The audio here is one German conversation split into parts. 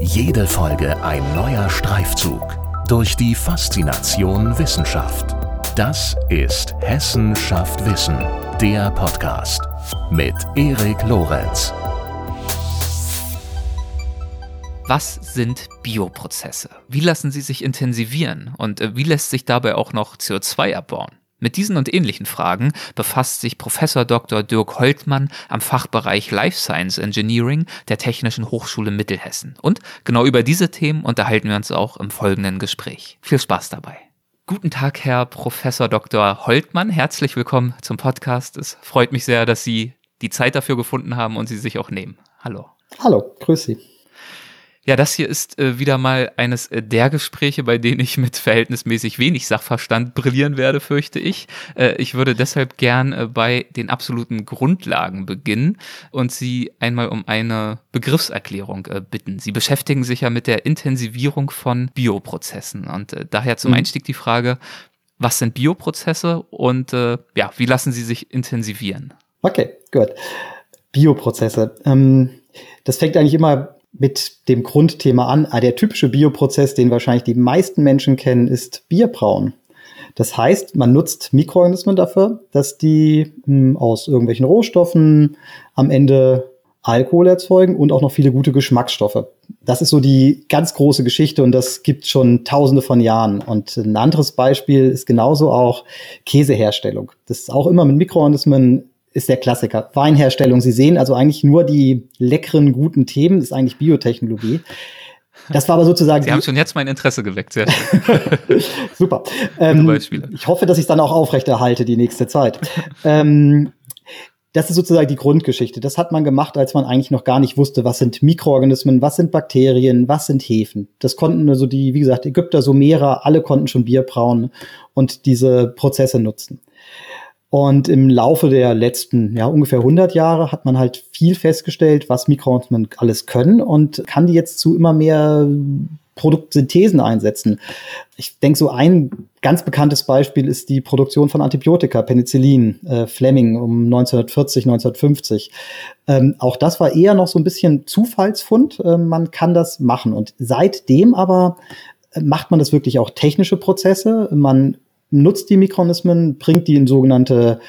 Jede Folge ein neuer Streifzug durch die Faszination Wissenschaft. Das ist Hessen schafft Wissen, der Podcast mit Erik Lorenz. Was sind Bioprozesse? Wie lassen sie sich intensivieren? Und äh, wie lässt sich dabei auch noch CO2 abbauen? Mit diesen und ähnlichen Fragen befasst sich Professor Dr. Dirk Holtmann am Fachbereich Life Science Engineering der Technischen Hochschule Mittelhessen. Und genau über diese Themen unterhalten wir uns auch im folgenden Gespräch. Viel Spaß dabei. Guten Tag, Herr Professor Dr. Holtmann. Herzlich willkommen zum Podcast. Es freut mich sehr, dass Sie die Zeit dafür gefunden haben und Sie sich auch nehmen. Hallo. Hallo, grüß Sie. Ja, das hier ist äh, wieder mal eines äh, der Gespräche, bei denen ich mit verhältnismäßig wenig Sachverstand brillieren werde, fürchte ich. Äh, ich würde deshalb gern äh, bei den absoluten Grundlagen beginnen und Sie einmal um eine Begriffserklärung äh, bitten. Sie beschäftigen sich ja mit der Intensivierung von Bioprozessen und äh, daher zum mhm. Einstieg die Frage, was sind Bioprozesse und ja, wie lassen sie sich intensivieren? Okay, gut. Bioprozesse. Ähm, das fängt eigentlich immer mit dem Grundthema an. Ah, der typische Bioprozess, den wahrscheinlich die meisten Menschen kennen, ist Bierbrauen. Das heißt, man nutzt Mikroorganismen dafür, dass die hm, aus irgendwelchen Rohstoffen am Ende Alkohol erzeugen und auch noch viele gute Geschmacksstoffe. Das ist so die ganz große Geschichte und das gibt schon tausende von Jahren. Und ein anderes Beispiel ist genauso auch Käseherstellung. Das ist auch immer mit Mikroorganismen ist der Klassiker. Weinherstellung. Sie sehen also eigentlich nur die leckeren, guten Themen, ist eigentlich Biotechnologie. Das war aber sozusagen. Sie haben schon jetzt mein Interesse geweckt, sehr Super. Ähm, ich hoffe, dass ich es dann auch aufrechterhalte die nächste Zeit. ähm, das ist sozusagen die Grundgeschichte. Das hat man gemacht, als man eigentlich noch gar nicht wusste, was sind Mikroorganismen, was sind Bakterien, was sind Hefen. Das konnten also die, wie gesagt, Ägypter, Sumerer, alle konnten schon Bier brauen und diese Prozesse nutzen. Und im Laufe der letzten, ja, ungefähr 100 Jahre hat man halt viel festgestellt, was Mikroorganismen alles können und kann die jetzt zu immer mehr Produktsynthesen einsetzen. Ich denke, so ein ganz bekanntes Beispiel ist die Produktion von Antibiotika, Penicillin, äh, Fleming um 1940, 1950. Ähm, auch das war eher noch so ein bisschen Zufallsfund. Äh, man kann das machen. Und seitdem aber äh, macht man das wirklich auch technische Prozesse. Man nutzt die Mikroorganismen, bringt die in sogenannte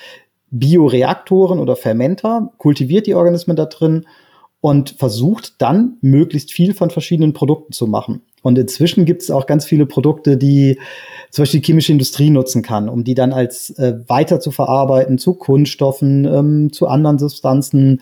Bioreaktoren oder Fermenter, kultiviert die Organismen da drin und versucht dann möglichst viel von verschiedenen Produkten zu machen. Und inzwischen gibt es auch ganz viele Produkte, die zum Beispiel die chemische Industrie nutzen kann, um die dann als äh, weiter zu verarbeiten zu Kunststoffen, ähm, zu anderen Substanzen.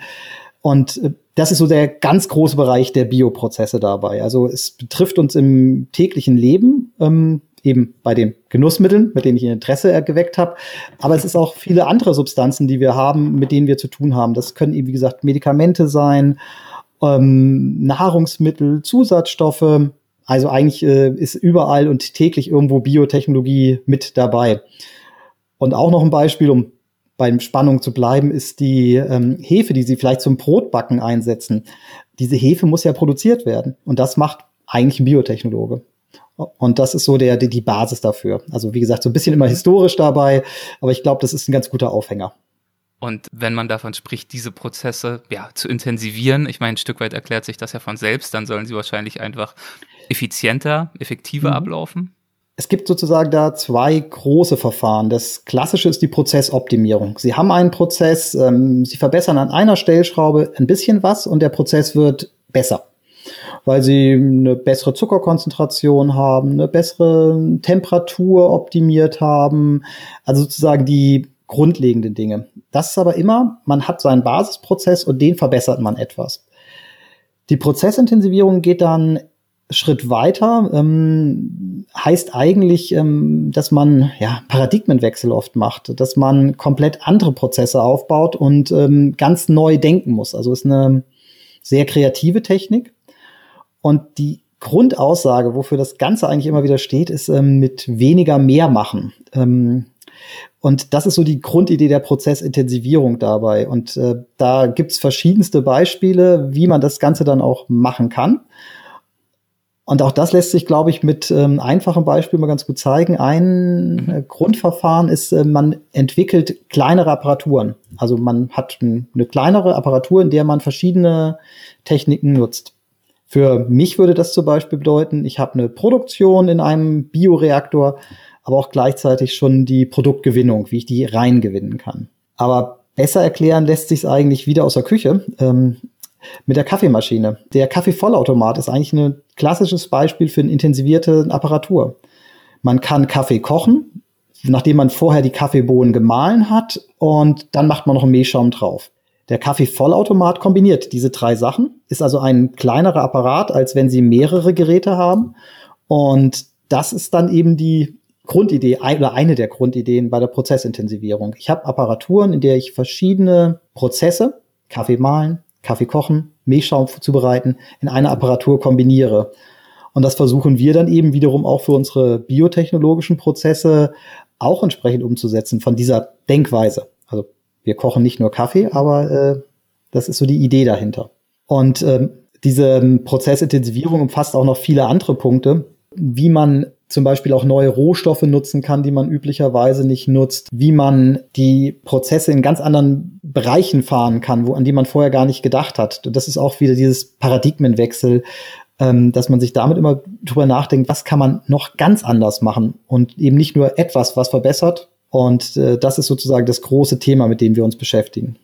Und äh, das ist so der ganz große Bereich der Bioprozesse dabei. Also es betrifft uns im täglichen Leben. Ähm, eben bei den Genussmitteln, mit denen ich Interesse geweckt habe. Aber es ist auch viele andere Substanzen, die wir haben, mit denen wir zu tun haben. Das können eben, wie gesagt, Medikamente sein, ähm, Nahrungsmittel, Zusatzstoffe. Also eigentlich äh, ist überall und täglich irgendwo Biotechnologie mit dabei. Und auch noch ein Beispiel, um beim Spannung zu bleiben, ist die ähm, Hefe, die Sie vielleicht zum Brotbacken einsetzen. Diese Hefe muss ja produziert werden. Und das macht eigentlich ein Biotechnologe. Und das ist so der, die, die Basis dafür. Also wie gesagt, so ein bisschen immer historisch dabei, aber ich glaube, das ist ein ganz guter Aufhänger. Und wenn man davon spricht, diese Prozesse ja zu intensivieren, ich meine, ein Stück weit erklärt sich das ja von selbst, dann sollen sie wahrscheinlich einfach effizienter, effektiver mhm. ablaufen. Es gibt sozusagen da zwei große Verfahren. Das klassische ist die Prozessoptimierung. Sie haben einen Prozess, ähm, Sie verbessern an einer Stellschraube ein bisschen was und der Prozess wird besser weil sie eine bessere Zuckerkonzentration haben, eine bessere Temperatur optimiert haben, also sozusagen die grundlegenden Dinge. Das ist aber immer, man hat seinen Basisprozess und den verbessert man etwas. Die Prozessintensivierung geht dann Schritt weiter, ähm, heißt eigentlich, ähm, dass man ja Paradigmenwechsel oft macht, dass man komplett andere Prozesse aufbaut und ähm, ganz neu denken muss. Also ist eine sehr kreative Technik. Und die Grundaussage, wofür das Ganze eigentlich immer wieder steht, ist ähm, mit weniger mehr machen. Ähm, und das ist so die Grundidee der Prozessintensivierung dabei. Und äh, da gibt's verschiedenste Beispiele, wie man das Ganze dann auch machen kann. Und auch das lässt sich, glaube ich, mit ähm, einfachen Beispielen mal ganz gut zeigen. Ein äh, Grundverfahren ist, äh, man entwickelt kleinere Apparaturen. Also man hat ein, eine kleinere Apparatur, in der man verschiedene Techniken nutzt. Für mich würde das zum Beispiel bedeuten, ich habe eine Produktion in einem Bioreaktor, aber auch gleichzeitig schon die Produktgewinnung, wie ich die reingewinnen kann. Aber besser erklären lässt sich eigentlich wieder aus der Küche. Ähm, mit der Kaffeemaschine. Der Kaffeevollautomat ist eigentlich ein klassisches Beispiel für eine intensivierte Apparatur. Man kann Kaffee kochen, nachdem man vorher die Kaffeebohnen gemahlen hat und dann macht man noch einen Mehlschaum drauf. Der Kaffeevollautomat kombiniert diese drei Sachen, ist also ein kleinerer Apparat, als wenn Sie mehrere Geräte haben. Und das ist dann eben die Grundidee oder eine der Grundideen bei der Prozessintensivierung. Ich habe Apparaturen, in der ich verschiedene Prozesse, Kaffee mahlen, Kaffee kochen, Milchschaum zubereiten, in einer Apparatur kombiniere. Und das versuchen wir dann eben wiederum auch für unsere biotechnologischen Prozesse auch entsprechend umzusetzen von dieser Denkweise. Wir kochen nicht nur Kaffee, aber äh, das ist so die Idee dahinter. Und ähm, diese Prozessintensivierung umfasst auch noch viele andere Punkte, wie man zum Beispiel auch neue Rohstoffe nutzen kann, die man üblicherweise nicht nutzt, wie man die Prozesse in ganz anderen Bereichen fahren kann, wo, an die man vorher gar nicht gedacht hat. Das ist auch wieder dieses Paradigmenwechsel, ähm, dass man sich damit immer drüber nachdenkt, was kann man noch ganz anders machen und eben nicht nur etwas, was verbessert. Und äh, das ist sozusagen das große Thema, mit dem wir uns beschäftigen.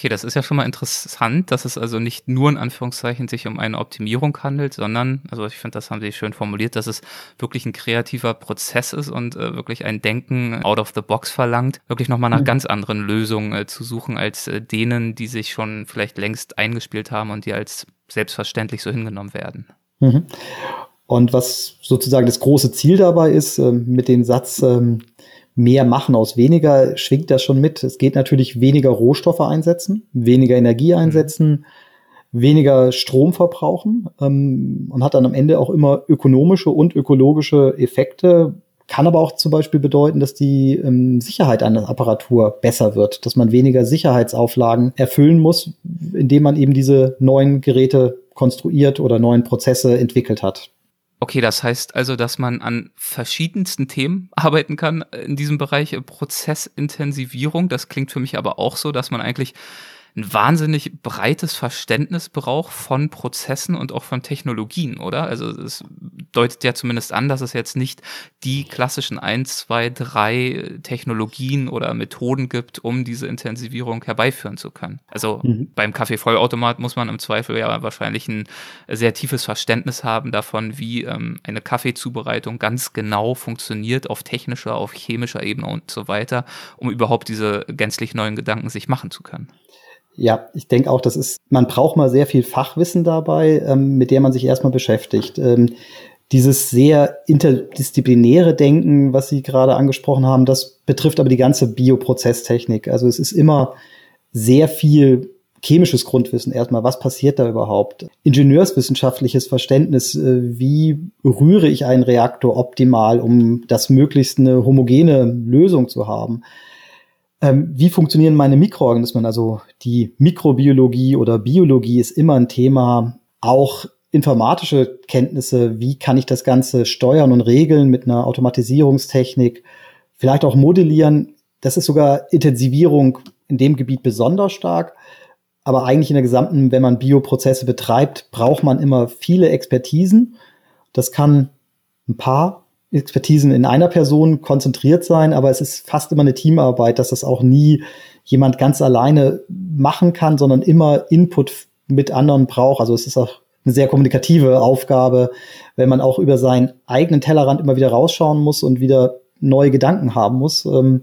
Okay, das ist ja schon mal interessant, dass es also nicht nur in Anführungszeichen sich um eine Optimierung handelt, sondern, also ich finde, das haben Sie schön formuliert, dass es wirklich ein kreativer Prozess ist und äh, wirklich ein Denken out of the box verlangt, wirklich nochmal nach mhm. ganz anderen Lösungen äh, zu suchen als äh, denen, die sich schon vielleicht längst eingespielt haben und die als selbstverständlich so hingenommen werden. Mhm. Und was sozusagen das große Ziel dabei ist, äh, mit dem Satz, ähm, mehr machen aus weniger, schwingt das schon mit. Es geht natürlich weniger Rohstoffe einsetzen, weniger Energie mhm. einsetzen, mhm. weniger Strom verbrauchen ähm, und hat dann am Ende auch immer ökonomische und ökologische Effekte. Kann aber auch zum Beispiel bedeuten, dass die ähm, Sicherheit einer Apparatur besser wird, dass man weniger Sicherheitsauflagen erfüllen muss, indem man eben diese neuen Geräte konstruiert oder neuen Prozesse entwickelt hat. Okay, das heißt also, dass man an verschiedensten Themen arbeiten kann in diesem Bereich Prozessintensivierung. Das klingt für mich aber auch so, dass man eigentlich ein wahnsinnig breites Verständnis braucht von Prozessen und auch von Technologien, oder? Also es deutet ja zumindest an, dass es jetzt nicht die klassischen ein, zwei, drei Technologien oder Methoden gibt, um diese Intensivierung herbeiführen zu können. Also mhm. beim Kaffeevollautomat muss man im Zweifel ja wahrscheinlich ein sehr tiefes Verständnis haben davon, wie ähm, eine Kaffeezubereitung ganz genau funktioniert auf technischer, auf chemischer Ebene und so weiter, um überhaupt diese gänzlich neuen Gedanken sich machen zu können. Ja, ich denke auch, das ist, man braucht mal sehr viel Fachwissen dabei, ähm, mit der man sich erstmal beschäftigt. Ähm, dieses sehr interdisziplinäre Denken, was Sie gerade angesprochen haben, das betrifft aber die ganze Bioprozesstechnik. Also es ist immer sehr viel chemisches Grundwissen erstmal, was passiert da überhaupt? Ingenieurswissenschaftliches Verständnis, äh, wie rühre ich einen Reaktor optimal, um das möglichst eine homogene Lösung zu haben? Ähm, wie funktionieren meine Mikroorganismen? Also die Mikrobiologie oder Biologie ist immer ein Thema. Auch informatische Kenntnisse, wie kann ich das Ganze steuern und regeln mit einer Automatisierungstechnik, vielleicht auch modellieren. Das ist sogar Intensivierung in dem Gebiet besonders stark. Aber eigentlich in der gesamten, wenn man Bioprozesse betreibt, braucht man immer viele Expertisen. Das kann ein paar Expertisen in einer Person konzentriert sein, aber es ist fast immer eine Teamarbeit, dass das auch nie jemand ganz alleine machen kann, sondern immer Input mit anderen braucht. Also es ist auch eine sehr kommunikative Aufgabe, wenn man auch über seinen eigenen Tellerrand immer wieder rausschauen muss und wieder neue Gedanken haben muss. Ähm,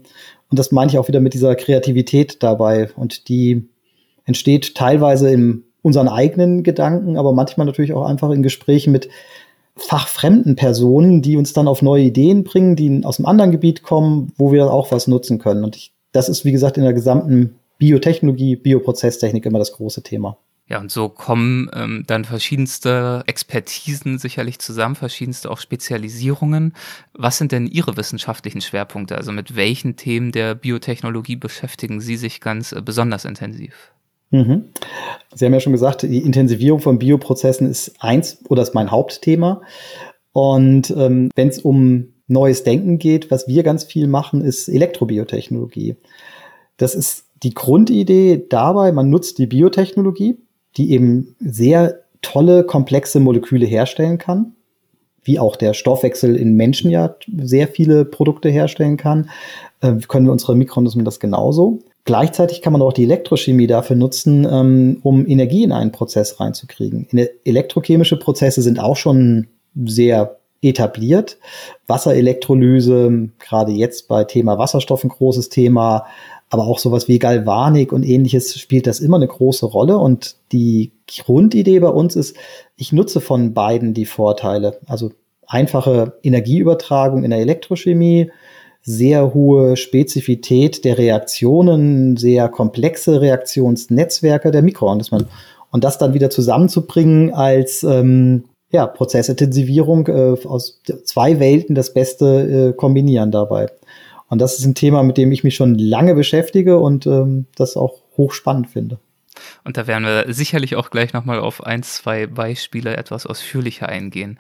und das meine ich auch wieder mit dieser Kreativität dabei. Und die entsteht teilweise in unseren eigenen Gedanken, aber manchmal natürlich auch einfach in Gesprächen mit fachfremden Personen, die uns dann auf neue Ideen bringen, die aus einem anderen Gebiet kommen, wo wir auch was nutzen können. Und ich, das ist, wie gesagt, in der gesamten Biotechnologie, Bioprozesstechnik immer das große Thema. Ja, und so kommen ähm, dann verschiedenste Expertisen sicherlich zusammen, verschiedenste auch Spezialisierungen. Was sind denn Ihre wissenschaftlichen Schwerpunkte? Also mit welchen Themen der Biotechnologie beschäftigen Sie sich ganz äh, besonders intensiv? Mhm. Sie haben ja schon gesagt, die Intensivierung von Bioprozessen ist eins oder ist mein Hauptthema. Und ähm, wenn es um neues Denken geht, was wir ganz viel machen, ist Elektrobiotechnologie. Das ist die Grundidee dabei, man nutzt die Biotechnologie, die eben sehr tolle, komplexe Moleküle herstellen kann, wie auch der Stoffwechsel in Menschen ja sehr viele Produkte herstellen kann, äh, können wir unsere Mikroorganismen das genauso. Gleichzeitig kann man auch die Elektrochemie dafür nutzen, ähm, um Energie in einen Prozess reinzukriegen. Elektrochemische Prozesse sind auch schon sehr etabliert. Wasserelektrolyse, gerade jetzt bei Thema Wasserstoff ein großes Thema, aber auch sowas wie Galvanik und ähnliches spielt das immer eine große Rolle. Und die Grundidee bei uns ist, ich nutze von beiden die Vorteile. Also einfache Energieübertragung in der Elektrochemie, sehr hohe Spezifität der Reaktionen, sehr komplexe Reaktionsnetzwerke der Mikroorganismen. Und das dann wieder zusammenzubringen als ähm, ja, Prozessintensivierung äh, aus zwei Welten das Beste äh, kombinieren dabei. Und das ist ein Thema, mit dem ich mich schon lange beschäftige und ähm, das auch hochspannend finde. Und da werden wir sicherlich auch gleich nochmal auf ein, zwei Beispiele etwas ausführlicher eingehen.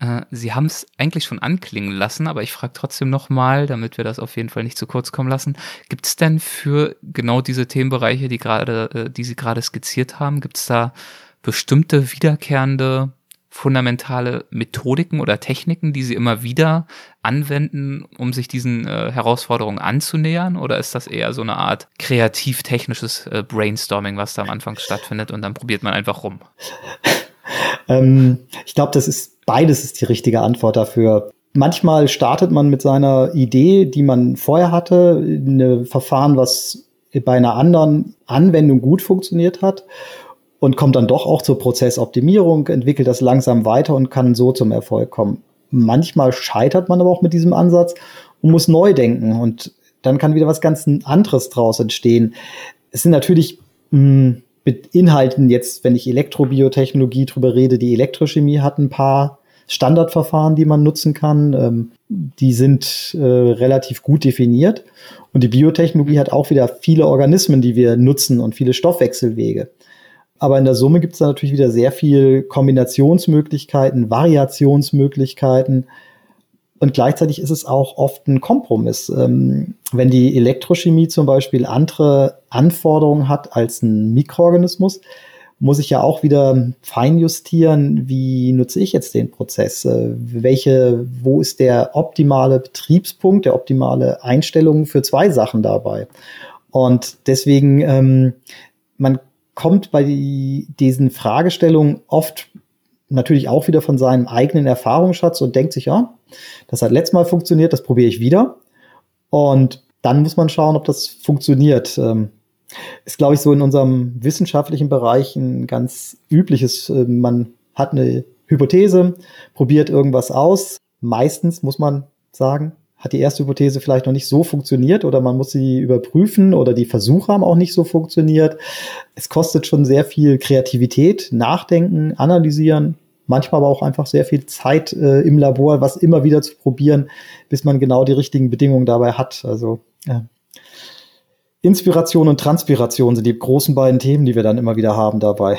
Äh, Sie haben es eigentlich schon anklingen lassen, aber ich frage trotzdem nochmal, damit wir das auf jeden Fall nicht zu kurz kommen lassen. Gibt es denn für genau diese Themenbereiche, die gerade, äh, die Sie gerade skizziert haben, gibt es da bestimmte wiederkehrende fundamentale Methodiken oder Techniken, die Sie immer wieder anwenden, um sich diesen äh, Herausforderungen anzunähern? Oder ist das eher so eine Art kreativ-technisches äh, Brainstorming, was da am Anfang stattfindet und dann probiert man einfach rum? ähm, ich glaube, das ist beides ist die richtige Antwort dafür. Manchmal startet man mit seiner Idee, die man vorher hatte, ein Verfahren, was bei einer anderen Anwendung gut funktioniert hat und kommt dann doch auch zur Prozessoptimierung, entwickelt das langsam weiter und kann so zum Erfolg kommen. Manchmal scheitert man aber auch mit diesem Ansatz und muss neu denken und dann kann wieder was ganz anderes draus entstehen. Es sind natürlich mh, hm, mit Inhalten jetzt, wenn ich Elektrobiotechnologie drüber rede, die Elektrochemie hat ein paar Standardverfahren, die man nutzen kann. Ähm, die sind äh, relativ gut definiert. Und die Biotechnologie hat auch wieder viele Organismen, die wir nutzen und viele Stoffwechselwege. Aber in der Summe gibt es da natürlich wieder sehr viel Kombinationsmöglichkeiten, Variationsmöglichkeiten. Und gleichzeitig ist es auch oft ein Kompromiss. Ähm, wenn die Elektrochemie zum Beispiel andere Anforderungen hat als ein Mikroorganismus, muss ich ja auch wieder feinjustieren, wie nutze ich jetzt den Prozess? Äh, welche, wo ist der optimale Betriebspunkt, der optimale Einstellung für zwei Sachen dabei? Und deswegen, ähm, man kommt bei die, diesen Fragestellungen oft natürlich auch wieder von seinem eigenen Erfahrungsschatz und denkt sich, ja, das hat letztes Mal funktioniert, das probiere ich wieder. Und dann muss man schauen, ob das funktioniert. Ähm, ist, glaube ich, so in unserem wissenschaftlichen Bereich ein ganz übliches. Äh, man hat eine Hypothese, probiert irgendwas aus. Meistens muss man sagen, hat die erste Hypothese vielleicht noch nicht so funktioniert oder man muss sie überprüfen oder die Versuche haben auch nicht so funktioniert. Es kostet schon sehr viel Kreativität, Nachdenken, Analysieren, manchmal aber auch einfach sehr viel Zeit äh, im Labor, was immer wieder zu probieren, bis man genau die richtigen Bedingungen dabei hat. Also ja. Inspiration und Transpiration sind die großen beiden Themen, die wir dann immer wieder haben dabei.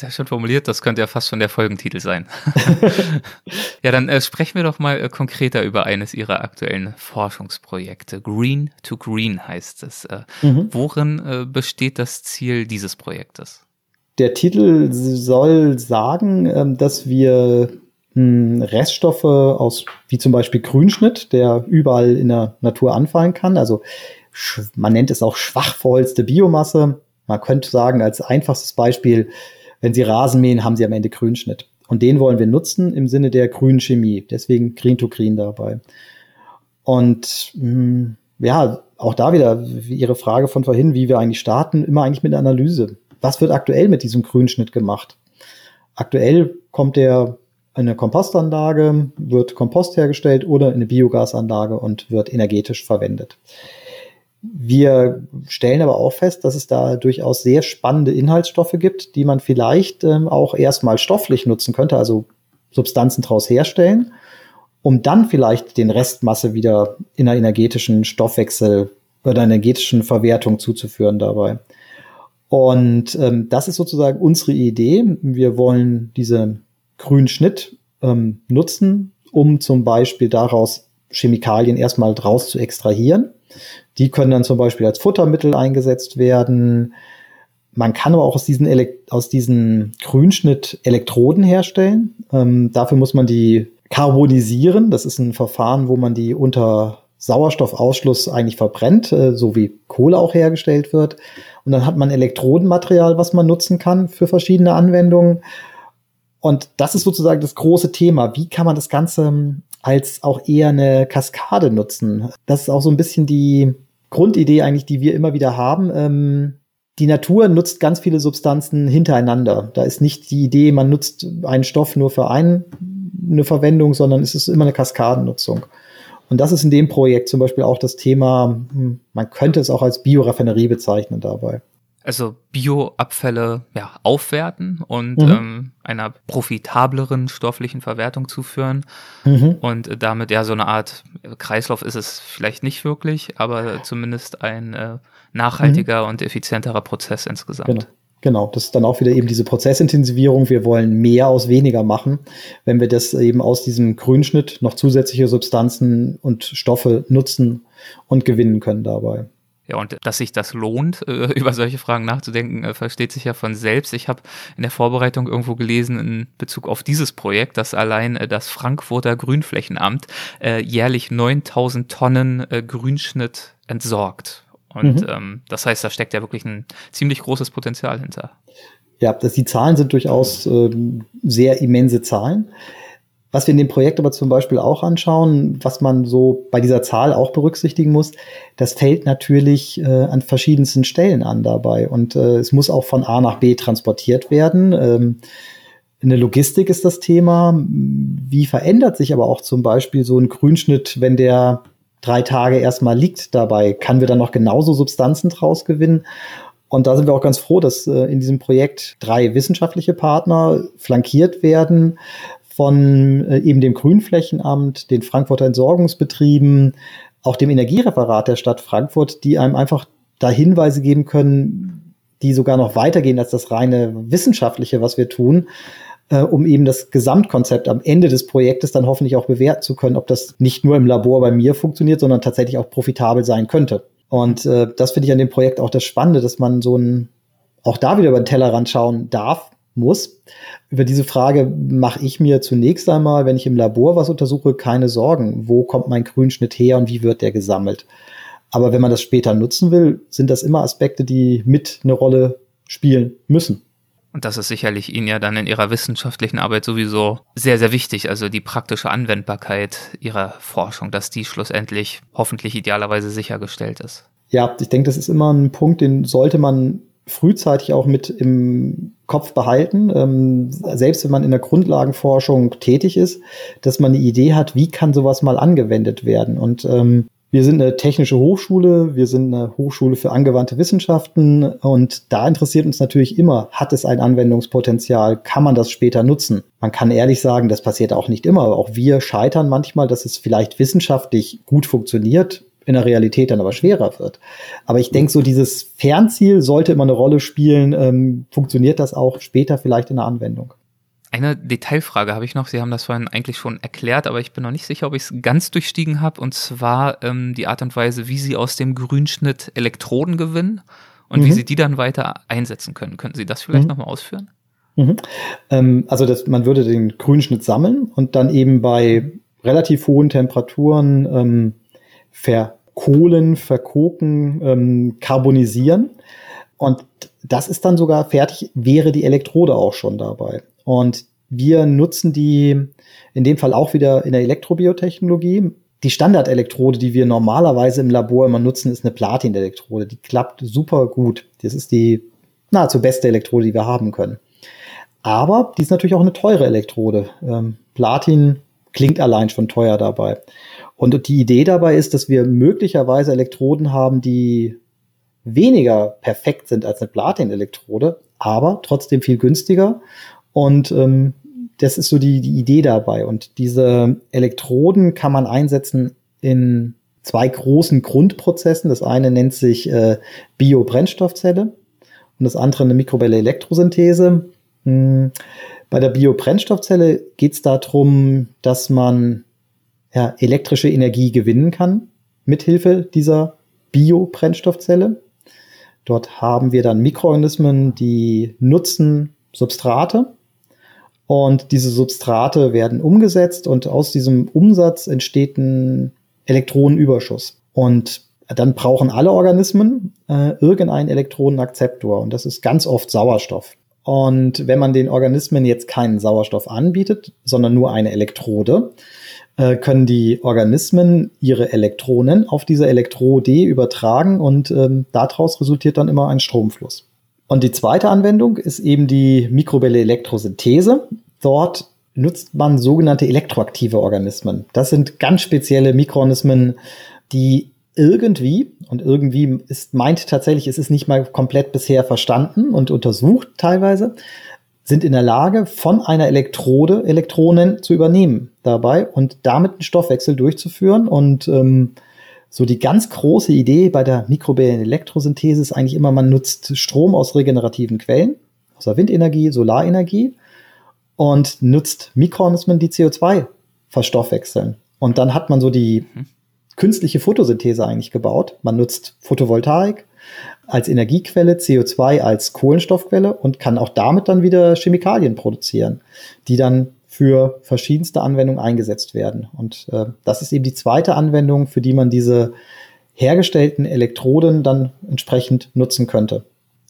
Sehr schön formuliert, das könnte ja fast schon der Folgentitel sein. ja, dann äh, sprechen wir doch mal äh, konkreter über eines Ihrer aktuellen Forschungsprojekte. Green to Green heißt es. Äh, mhm. Worin äh, besteht das Ziel dieses Projektes? Der Titel soll sagen, ähm, dass wir hm, Reststoffe aus, wie zum Beispiel Grünschnitt, der überall in der Natur anfallen kann, also man nennt es auch schwach verholzte Biomasse. Man könnte sagen, als einfachstes Beispiel, wenn Sie Rasen mähen, haben Sie am Ende Grünschnitt. Und den wollen wir nutzen im Sinne der grünen Chemie. Deswegen Green to Green dabei. Und mh, hm, ja, auch da wieder Ihre Frage von vorhin, wie wir eigentlich starten, immer eigentlich mit einer Analyse. Was wird aktuell mit diesem Grünschnitt gemacht? Aktuell kommt der in eine Kompostanlage, wird Kompost hergestellt oder in eine Biogasanlage und wird energetisch verwendet. Wir stellen aber auch fest, dass es da durchaus sehr spannende Inhaltsstoffe gibt, die man vielleicht ähm, auch erstmal stofflich nutzen könnte, also Substanzen daraus herstellen, um dann vielleicht den Restmasse wieder in einer energetischen Stoffwechsel oder energetischen Verwertung zuzuführen dabei. Und ähm, das ist sozusagen unsere Idee. Wir wollen diesen grünen Schnitt ähm, nutzen, um zum Beispiel daraus Chemikalien erstmal draus zu extrahieren die können dann zum Beispiel als Futtermittel eingesetzt werden. Man kann aber auch aus diesen, Elekt aus diesen Grünschnitt Elektroden herstellen. Ähm, dafür muss man die carbonisieren. Das ist ein Verfahren, wo man die unter Sauerstoffausschluss eigentlich verbrennt, äh, so wie Kohle auch hergestellt wird. Und dann hat man Elektrodenmaterial, was man nutzen kann für verschiedene Anwendungen. Und das ist sozusagen das große Thema. Wie kann man das Ganze ähm, als auch eher eine Kaskade nutzen? Das ist auch so ein bisschen die Grundidee eigentlich, die wir immer wieder haben. Ähm, die Natur nutzt ganz viele Substanzen hintereinander. Da ist nicht die Idee, man nutzt einen Stoff nur für einen, eine Verwendung, sondern es ist immer eine Kaskadennutzung. Und das ist in dem Projekt zum Beispiel auch das Thema, hm, man könnte es auch als Bioraffinerie bezeichnen dabei. Also Bioabfälle ja, aufwerten und mhm. ähm, einer profitableren stofflichen Verwertung zuführen. Mhm. Und damit ja so eine Art Kreislauf ist es vielleicht nicht wirklich, aber zumindest ein äh, nachhaltiger mhm. und effizienterer Prozess insgesamt. Genau. Genau, das ist dann auch wieder eben diese Prozessintensivierung. Wir wollen mehr aus weniger machen, wenn wir das eben aus diesem Grünschnitt noch zusätzliche Substanzen und Stoffe nutzen und gewinnen können dabei. Ja, und dass sich das lohnt, äh, über solche Fragen nachzudenken, äh, versteht sich ja von selbst. Ich habe in der Vorbereitung irgendwo gelesen in Bezug auf dieses Projekt, dass allein äh, das Frankfurter Grünflächenamt äh, jährlich 9000 Tonnen Grünschnitt entsorgt. Und mhm. ähm, das heißt, da steckt ja wirklich ein ziemlich großes Potenzial hinter. Ja, das, die Zahlen sind durchaus ähm, sehr immense Zahlen. Was wir in dem Projekt aber zum Beispiel auch anschauen, was man so bei dieser Zahl auch berücksichtigen muss, das fällt natürlich äh, an verschiedensten Stellen an dabei. Und äh, es muss auch von A nach B transportiert werden. Ähm, in der Logistik ist das Thema. Wie verändert sich aber auch zum Beispiel so ein Grünschnitt, wenn der drei Tage erstmal liegt dabei, kann wir dann noch genauso Substanzen draus gewinnen. Und da sind wir auch ganz froh, dass äh, in diesem Projekt drei wissenschaftliche Partner flankiert werden von äh, eben dem Grünflächenamt, den Frankfurter Entsorgungsbetrieben, auch dem Energiereferat der Stadt Frankfurt, die einem einfach da Hinweise geben können, die sogar noch weitergehen als das reine wissenschaftliche, was wir tun, äh, um eben das Gesamtkonzept am Ende des Projektes dann hoffentlich auch bewerten zu können, ob das nicht nur im Labor bei mir funktioniert, sondern tatsächlich auch profitabel sein könnte. Und äh, das finde ich an dem Projekt auch das Spannende, dass man so ein, auch da wieder über den Tellerrand schauen darf, muss. Über diese Frage mache ich mir zunächst einmal, wenn ich im Labor was untersuche, keine Sorgen. Wo kommt mein Grünschnitt her und wie wird der gesammelt? Aber wenn man das später nutzen will, sind das immer Aspekte, die mit eine Rolle spielen müssen. Und das ist sicherlich Ihnen ja dann in Ihrer wissenschaftlichen Arbeit sowieso sehr, sehr wichtig. Also die praktische Anwendbarkeit Ihrer Forschung, dass die schlussendlich hoffentlich idealerweise sichergestellt ist. Ja, ich denke, das ist immer ein Punkt, den sollte man frühzeitig auch mit im Kopf behalten, ähm, selbst wenn man in der Grundlagenforschung tätig ist, dass man eine Idee hat, wie kann sowas mal angewendet werden. Und ähm, wir sind eine technische Hochschule, wir sind eine Hochschule für angewandte Wissenschaften und da interessiert uns natürlich immer, hat es ein Anwendungspotenzial, kann man das später nutzen? Man kann ehrlich sagen, das passiert auch nicht immer. Auch wir scheitern manchmal, dass es vielleicht wissenschaftlich gut funktioniert, in der Realität dann aber schwerer wird. Aber ich denke, so dieses Fernziel sollte immer eine Rolle spielen. Ähm, funktioniert das auch später vielleicht in der Anwendung? Eine Detailfrage habe ich noch. Sie haben das vorhin eigentlich schon erklärt, aber ich bin noch nicht sicher, ob ich es ganz durchstiegen habe. Und zwar ähm, die Art und Weise, wie Sie aus dem Grünschnitt Elektroden gewinnen und mhm. wie Sie die dann weiter einsetzen können. Könnten Sie das vielleicht mhm. nochmal ausführen? Mhm. Ähm, also das, man würde den Grünschnitt sammeln und dann eben bei relativ hohen Temperaturen ähm, verkohlen, verkoken, ähm, carbonisieren. Und das ist dann sogar fertig, wäre die Elektrode auch schon dabei. Und wir nutzen die in dem Fall auch wieder in der Elektrobiotechnologie. Die Standardelektrode, die wir normalerweise im Labor immer nutzen, ist eine Platin-Elektrode. Die klappt super gut. Das ist die nahezu beste Elektrode, die wir haben können. Aber die ist natürlich auch eine teure Elektrode. Ähm, Platin klingt allein schon teuer dabei. Und die Idee dabei ist, dass wir möglicherweise Elektroden haben, die weniger perfekt sind als eine Platin-Elektrode, aber trotzdem viel günstiger und ähm, das ist so die, die Idee dabei. Und diese Elektroden kann man einsetzen in zwei großen Grundprozessen. Das eine nennt sich äh, Biobrennstoffzelle und das andere eine mikrobelle Elektrosynthese. Hm. Bei der Biobrennstoffzelle geht es darum, dass man ja, elektrische Energie gewinnen kann mithilfe dieser Biobrennstoffzelle Dort haben wir dann Mikroorganismen, die nutzen Substrate und diese Substrate werden umgesetzt und aus diesem Umsatz entsteht ein Elektronenüberschuss. Und dann brauchen alle Organismen äh, irgendeinen Elektronenakzeptor und das ist ganz oft Sauerstoff. Und wenn man den Organismen jetzt keinen Sauerstoff anbietet, sondern nur eine Elektrode, äh, können die Organismen ihre Elektronen auf diese Elektrode übertragen und ähm, daraus resultiert dann immer ein Stromfluss. Und die zweite Anwendung ist eben die mikrobielle Elektrosynthese. Dort nutzt man sogenannte elektroaktive Organismen. Das sind ganz spezielle Mikroorganismen, die irgendwie, und irgendwie ist, meint tatsächlich, es ist nicht mal komplett bisher verstanden und untersucht teilweise, sind in der Lage, von einer Elektrode Elektronen zu übernehmen dabei und damit einen Stoffwechsel durchzuführen. Und ähm, so die ganz große Idee bei der mikrobiellen Elektrosynthese ist eigentlich immer, man nutzt Strom aus regenerativen Quellen, aus der Windenergie, Solarenergie und nutzt Mikroorganismen, die CO2 verstoffwechseln. Und dann hat man so die mhm künstliche Photosynthese eigentlich gebaut. Man nutzt Photovoltaik als Energiequelle, CO2 als Kohlenstoffquelle und kann auch damit dann wieder Chemikalien produzieren, die dann für verschiedenste Anwendungen eingesetzt werden. Und äh, das ist eben die zweite Anwendung, für die man diese hergestellten Elektroden dann entsprechend nutzen könnte.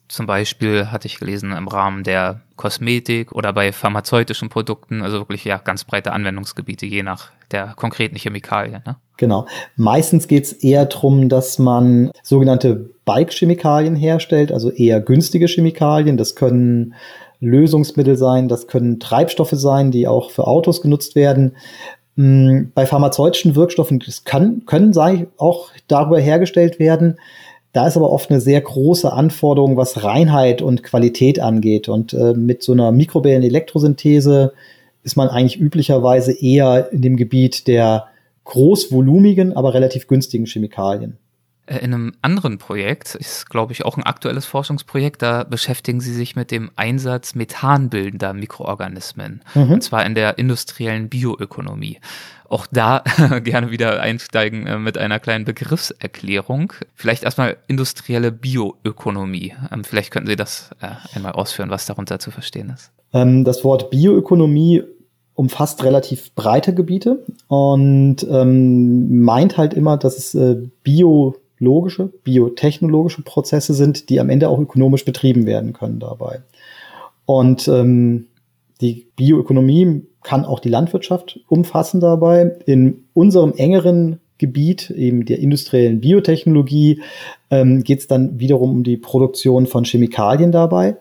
Zum Beispiel hatte ich gelesen im Rahmen der Kosmetik oder bei pharmazeutischen Produkten, also wirklich ja ganz breite Anwendungsgebiete, je nach der konkreten Chemikalien. Ne? Genau. Meistens geht es eher darum, dass man sogenannte Bike-Chemikalien herstellt, also eher günstige Chemikalien. Das können Lösungsmittel sein, das können Treibstoffe sein, die auch für Autos genutzt werden. Hm, bei pharmazeutischen Wirkstoffen das kann, können sei auch darüber hergestellt werden. Da ist aber oft eine sehr große Anforderung, was Reinheit und Qualität angeht. Und äh, mit so einer mikrobiellen Elektrosynthese ist man eigentlich üblicherweise eher in dem Gebiet der großvolumigen, aber relativ günstigen Chemikalien. Äh, in einem anderen Projekt, ist glaube ich auch ein aktuelles Forschungsprojekt, da beschäftigen sie sich mit dem Einsatz methanbildender Mikroorganismen. Mhm. Und zwar in der industriellen Bioökonomie auch da gerne wieder einsteigen äh, mit einer kleinen Begriffserklärung. Vielleicht erstmal industrielle Bioökonomie. Ähm, vielleicht könnten Sie das äh, einmal ausführen, was darunter zu verstehen ist. Ähm, das Wort Bioökonomie umfasst relativ breite Gebiete und ähm, meint halt immer, dass es äh, biologische, biotechnologische Prozesse sind, die am Ende auch ökonomisch betrieben werden können dabei. Und ähm, die Bioökonomie kann auch die Landwirtschaft umfassen dabei. In unserem engeren Gebiet, eben der industriellen Biotechnologie, ähm, geht es dann wiederum um die Produktion von Chemikalien dabei.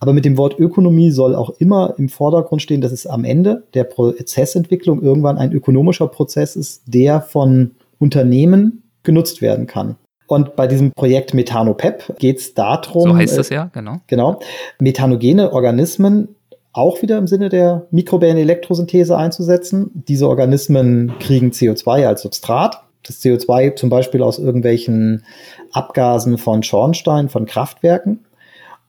Aber mit dem Wort Ökonomie soll auch immer im Vordergrund stehen, dass es am Ende der Prozessentwicklung irgendwann ein ökonomischer Prozess ist, der von Unternehmen genutzt werden kann. Und bei diesem Projekt Methanopep geht es darum. So heißt das ja, genau. Genau. Methanogene Organismen auch wieder im Sinne der mikrobiellen Elektrosynthese einzusetzen. Diese Organismen kriegen CO2 als Substrat. Das CO2 zum Beispiel aus irgendwelchen Abgasen von Schornstein, von Kraftwerken.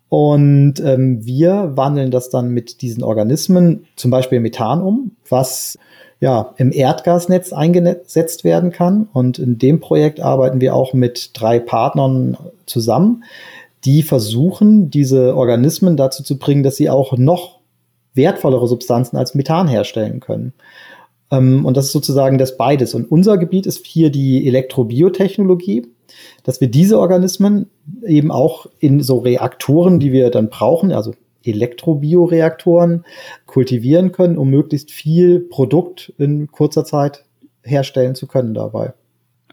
Und ähm, wir wandeln das dann mit diesen Organismen, zum Beispiel Methan um, was ja im Erdgasnetz eingesetzt werden kann. Und in dem Projekt arbeiten wir auch mit drei Partnern zusammen, die versuchen, diese Organismen dazu zu bringen, dass sie auch noch wertvollere Substanzen als Methan herstellen können. Ähm, und das ist sozusagen das beides. Und unser Gebiet ist hier die Elektrobiotechnologie, dass wir diese Organismen eben auch in so Reaktoren, die wir dann brauchen, also Elektrobioreaktoren, kultivieren können, um möglichst viel Produkt in kurzer Zeit herstellen zu können dabei.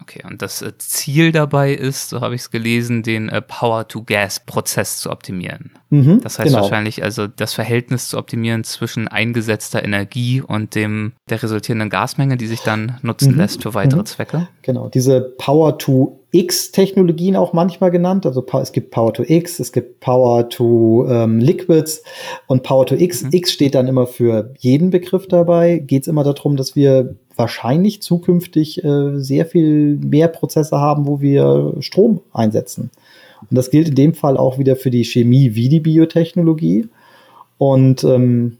Okay, und das äh, Ziel dabei ist, so habe ich es gelesen, den äh, Power-to-Gas-Prozess zu optimieren. Mhm, das heißt genau. wahrscheinlich also das Verhältnis zu optimieren zwischen eingesetzter Energie und dem der resultierenden Gasmenge, die sich dann nutzen mhm, lässt für weitere mhm. Zwecke. Genau, diese Power-to X-Technologien auch manchmal genannt. Also es gibt Power to X, es gibt Power to ähm, Liquids und Power to X. Mhm. X steht dann immer für jeden Begriff dabei. Geht es immer darum, dass wir wahrscheinlich zukünftig äh, sehr viel mehr Prozesse haben, wo wir Strom einsetzen. Und das gilt in dem Fall auch wieder für die Chemie wie die Biotechnologie. Und ähm,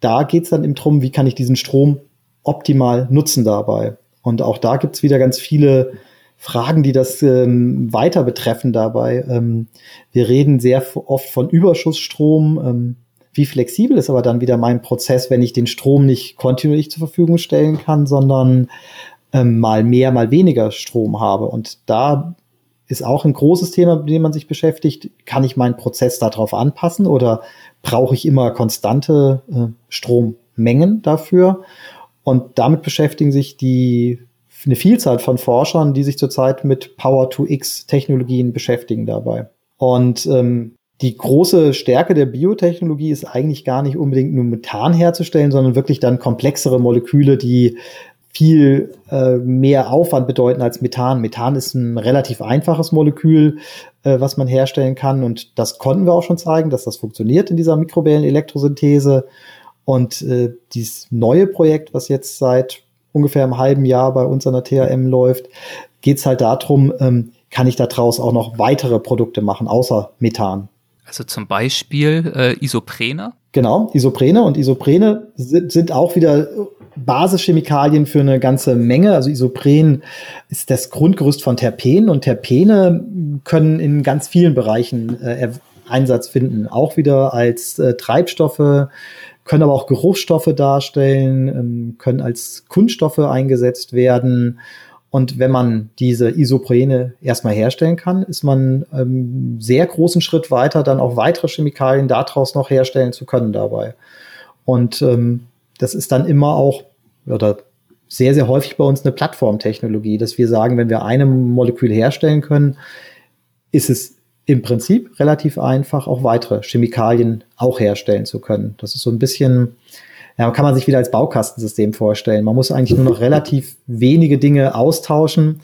da geht es dann eben darum, wie kann ich diesen Strom optimal nutzen dabei. Und auch da gibt es wieder ganz viele Fragen, die das ähm, weiter betreffen dabei. Ähm, wir reden sehr oft von Überschussstrom. Ähm, wie flexibel ist aber dann wieder mein Prozess, wenn ich den Strom nicht kontinuierlich zur Verfügung stellen kann, sondern ähm, mal mehr, mal weniger Strom habe. Und da ist auch ein großes Thema, mit dem man sich beschäftigt. Kann ich meinen Prozess darauf anpassen oder brauche ich immer konstante äh, Strommengen dafür? Und damit beschäftigen sich die eine Vielzahl von Forschern, die sich zurzeit mit Power-to-X-Technologien beschäftigen dabei. Und ähm, die große Stärke der Biotechnologie ist eigentlich gar nicht unbedingt nur Methan herzustellen, sondern wirklich dann komplexere Moleküle, die viel äh, mehr Aufwand bedeuten als Methan. Methan ist ein relativ einfaches Molekül, äh, was man herstellen kann. Und das konnten wir auch schon zeigen, dass das funktioniert in dieser mikrobiellen Elektrosynthese. Und äh, dieses neue Projekt, was jetzt seit ungefähr einem halben Jahr bei uns an der THM läuft, geht es halt darum, ähm, kann ich daraus auch noch weitere Produkte machen, außer Methan. Also zum Beispiel äh, Isoprene? Genau, Isoprene und Isoprene sind, sind auch wieder Basischemikalien für eine ganze Menge. Also Isopren ist das Grundgerüst von Terpenen und Terpene können in ganz vielen Bereichen äh, Einsatz finden. Auch wieder als äh, Treibstoffe, können aber auch Geruchsstoffe darstellen, ähm, können als Kunststoffe eingesetzt werden. Und wenn man diese Isoprene erstmal herstellen kann, ist man ähm, sehr großen Schritt weiter, dann auch weitere Chemikalien daraus noch herstellen zu können dabei. Und ähm, das ist dann immer auch oder sehr, sehr häufig bei uns eine Plattformtechnologie, dass wir sagen, wenn wir eine Molekül herstellen können, ist es im Prinzip relativ einfach, auch weitere Chemikalien auch herstellen zu können. Das ist so ein bisschen, ja, kann man sich wieder als Baukastensystem vorstellen. Man muss eigentlich nur noch relativ wenige Dinge austauschen,